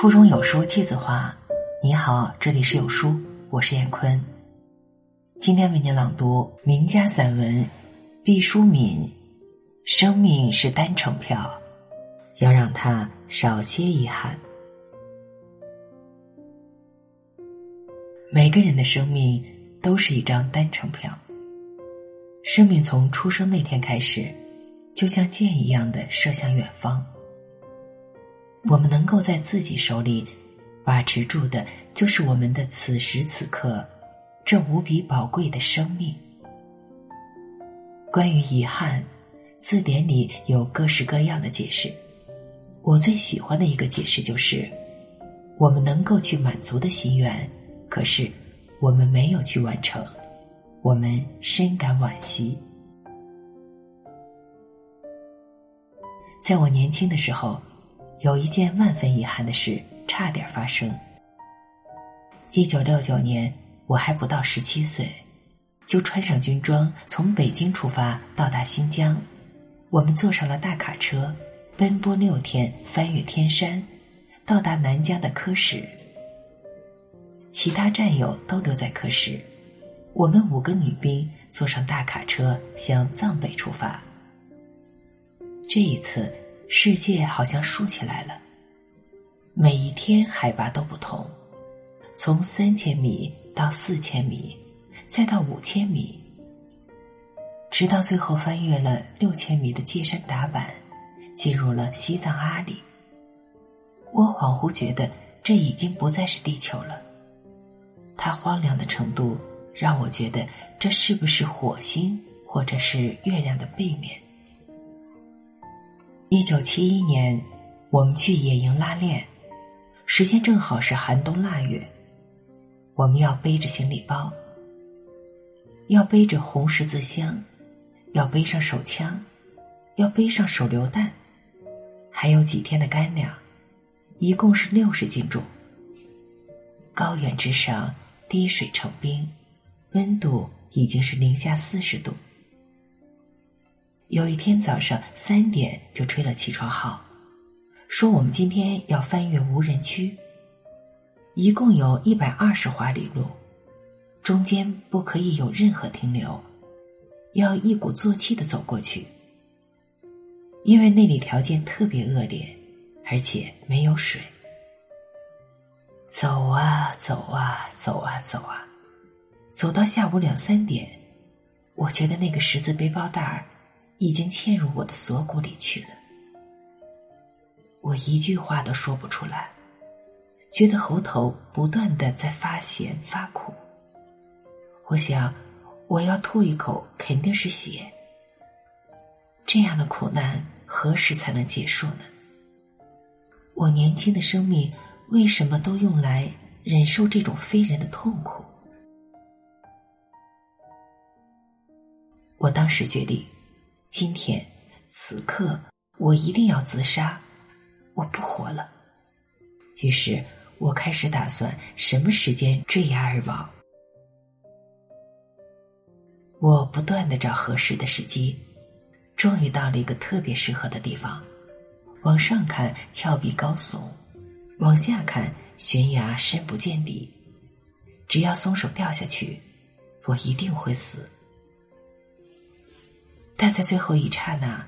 腹中有书气自华。你好，这里是有书，我是燕坤。今天为您朗读名家散文毕淑敏。生命是单程票，要让它少些遗憾。每个人的生命都是一张单程票。生命从出生那天开始，就像箭一样的射向远方。我们能够在自己手里把持住的，就是我们的此时此刻这无比宝贵的生命。关于遗憾，字典里有各式各样的解释。我最喜欢的一个解释就是：我们能够去满足的心愿，可是我们没有去完成，我们深感惋惜。在我年轻的时候。有一件万分遗憾的事差点发生。一九六九年，我还不到十七岁，就穿上军装，从北京出发到达新疆。我们坐上了大卡车，奔波六天，翻越天山，到达南疆的科什。其他战友都留在科什，我们五个女兵坐上大卡车向藏北出发。这一次。世界好像竖起来了。每一天海拔都不同，从三千米到四千米，再到五千米，直到最后翻越了六千米的界山达坂，进入了西藏阿里。我恍惚觉得这已经不再是地球了，它荒凉的程度让我觉得这是不是火星或者是月亮的背面。一九七一年，我们去野营拉练，时间正好是寒冬腊月。我们要背着行李包，要背着红十字箱，要背上手枪，要背上手榴弹，还有几天的干粮，一共是六十斤重。高原之上，滴水成冰，温度已经是零下四十度。有一天早上三点就吹了起床号，说我们今天要翻越无人区，一共有一百二十华里路，中间不可以有任何停留，要一鼓作气的走过去。因为那里条件特别恶劣，而且没有水。走啊走啊走啊走啊，走到下午两三点，我觉得那个十字背包带儿。已经嵌入我的锁骨里去了，我一句话都说不出来，觉得喉头不断的在发咸发苦。我想，我要吐一口肯定是血。这样的苦难何时才能结束呢？我年轻的生命为什么都用来忍受这种非人的痛苦？我当时决定。今天，此刻，我一定要自杀，我不活了。于是我开始打算什么时间坠崖而亡。我不断的找合适的时机，终于到了一个特别适合的地方。往上看，峭壁高耸；往下看，悬崖深不见底。只要松手掉下去，我一定会死。但在最后一刹那，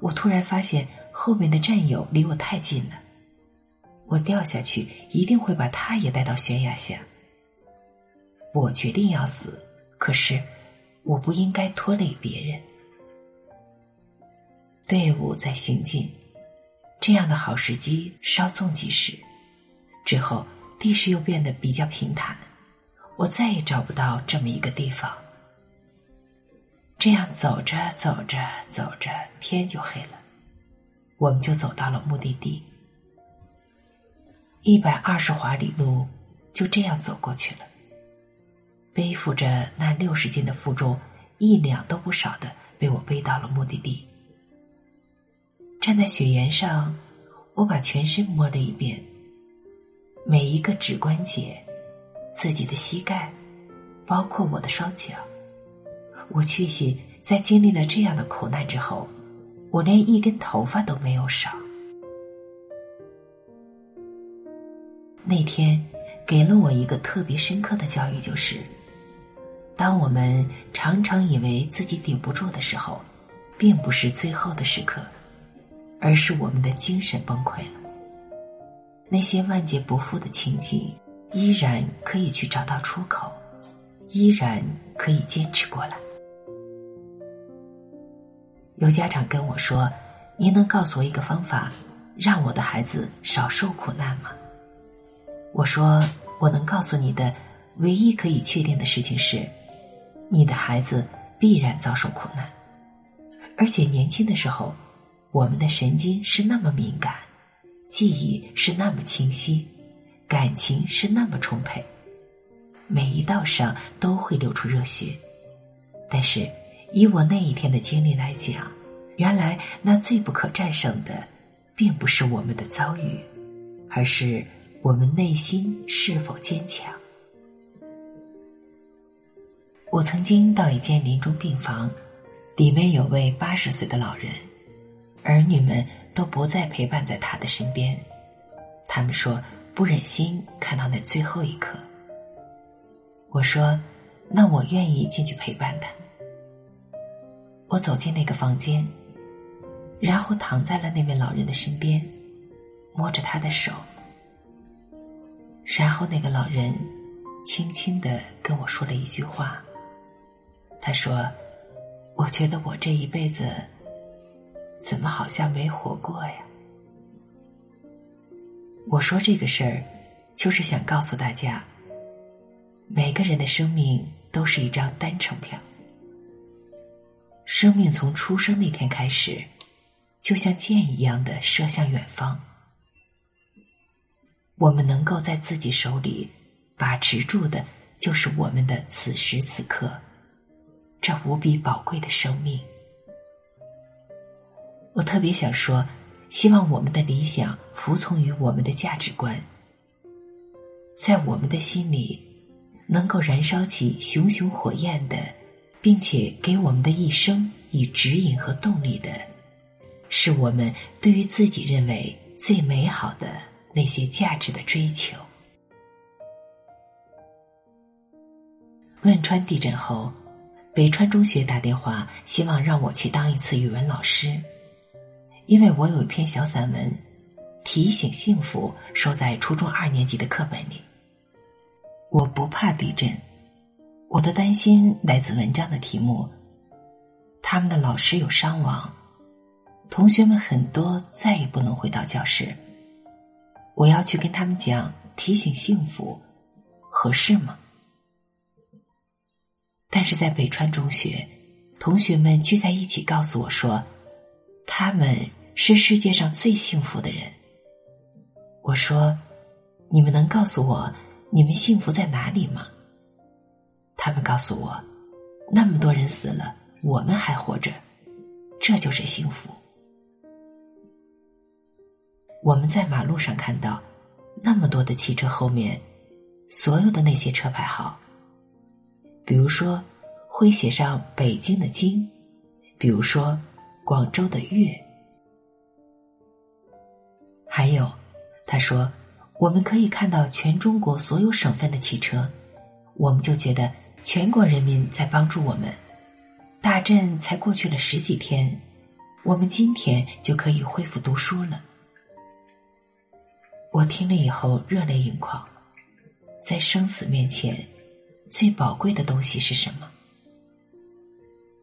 我突然发现后面的战友离我太近了，我掉下去一定会把他也带到悬崖下。我决定要死，可是我不应该拖累别人。队伍在行进，这样的好时机稍纵即逝。之后地势又变得比较平坦，我再也找不到这么一个地方。这样走着走着走着，天就黑了，我们就走到了目的地。一百二十华里路就这样走过去了。背负着那六十斤的负重，一两都不少的被我背到了目的地。站在雪岩上，我把全身摸了一遍，每一个指关节，自己的膝盖，包括我的双脚。我确信，在经历了这样的苦难之后，我连一根头发都没有少。那天给了我一个特别深刻的教育，就是：当我们常常以为自己顶不住的时候，并不是最后的时刻，而是我们的精神崩溃了。那些万劫不复的情景，依然可以去找到出口，依然可以坚持过来。有家长跟我说：“您能告诉我一个方法，让我的孩子少受苦难吗？”我说：“我能告诉你的唯一可以确定的事情是，你的孩子必然遭受苦难，而且年轻的时候，我们的神经是那么敏感。”记忆是那么清晰，感情是那么充沛，每一道伤都会流出热血。但是，以我那一天的经历来讲，原来那最不可战胜的，并不是我们的遭遇，而是我们内心是否坚强。我曾经到一间临终病房，里面有位八十岁的老人，儿女们。都不再陪伴在他的身边，他们说不忍心看到那最后一刻。我说：“那我愿意进去陪伴他。”我走进那个房间，然后躺在了那位老人的身边，摸着他的手。然后那个老人轻轻的跟我说了一句话。他说：“我觉得我这一辈子……”怎么好像没活过呀？我说这个事儿，就是想告诉大家，每个人的生命都是一张单程票。生命从出生那天开始，就像箭一样的射向远方。我们能够在自己手里把持住的，就是我们的此时此刻，这无比宝贵的生命。我特别想说，希望我们的理想服从于我们的价值观，在我们的心里能够燃烧起熊熊火焰的，并且给我们的一生以指引和动力的，是我们对于自己认为最美好的那些价值的追求。汶川地震后，北川中学打电话，希望让我去当一次语文老师。因为我有一篇小散文，《提醒幸福》收在初中二年级的课本里。我不怕地震，我的担心来自文章的题目。他们的老师有伤亡，同学们很多再也不能回到教室。我要去跟他们讲《提醒幸福》，合适吗？但是在北川中学，同学们聚在一起告诉我说，他们。是世界上最幸福的人。我说：“你们能告诉我你们幸福在哪里吗？”他们告诉我：“那么多人死了，我们还活着，这就是幸福。”我们在马路上看到那么多的汽车后面，所有的那些车牌号，比如说会写上北京的“京”，比如说广州的“粤”。还有，他说，我们可以看到全中国所有省份的汽车，我们就觉得全国人民在帮助我们。大震才过去了十几天，我们今天就可以恢复读书了。我听了以后热泪盈眶。在生死面前，最宝贵的东西是什么？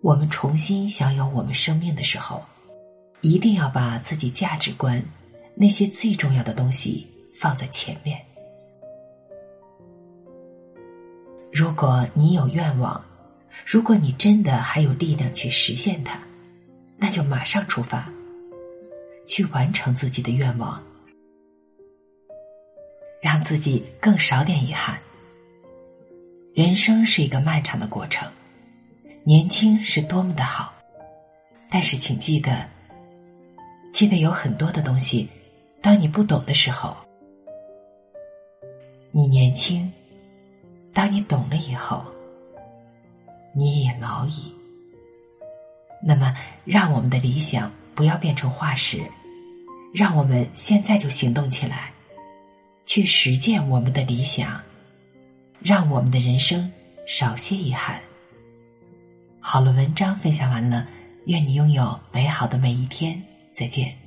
我们重新享有我们生命的时候，一定要把自己价值观。那些最重要的东西放在前面。如果你有愿望，如果你真的还有力量去实现它，那就马上出发，去完成自己的愿望，让自己更少点遗憾。人生是一个漫长的过程，年轻是多么的好，但是请记得，记得有很多的东西。当你不懂的时候，你年轻；当你懂了以后，你也老矣。那么，让我们的理想不要变成化石，让我们现在就行动起来，去实践我们的理想，让我们的人生少些遗憾。好了，文章分享完了，愿你拥有美好的每一天，再见。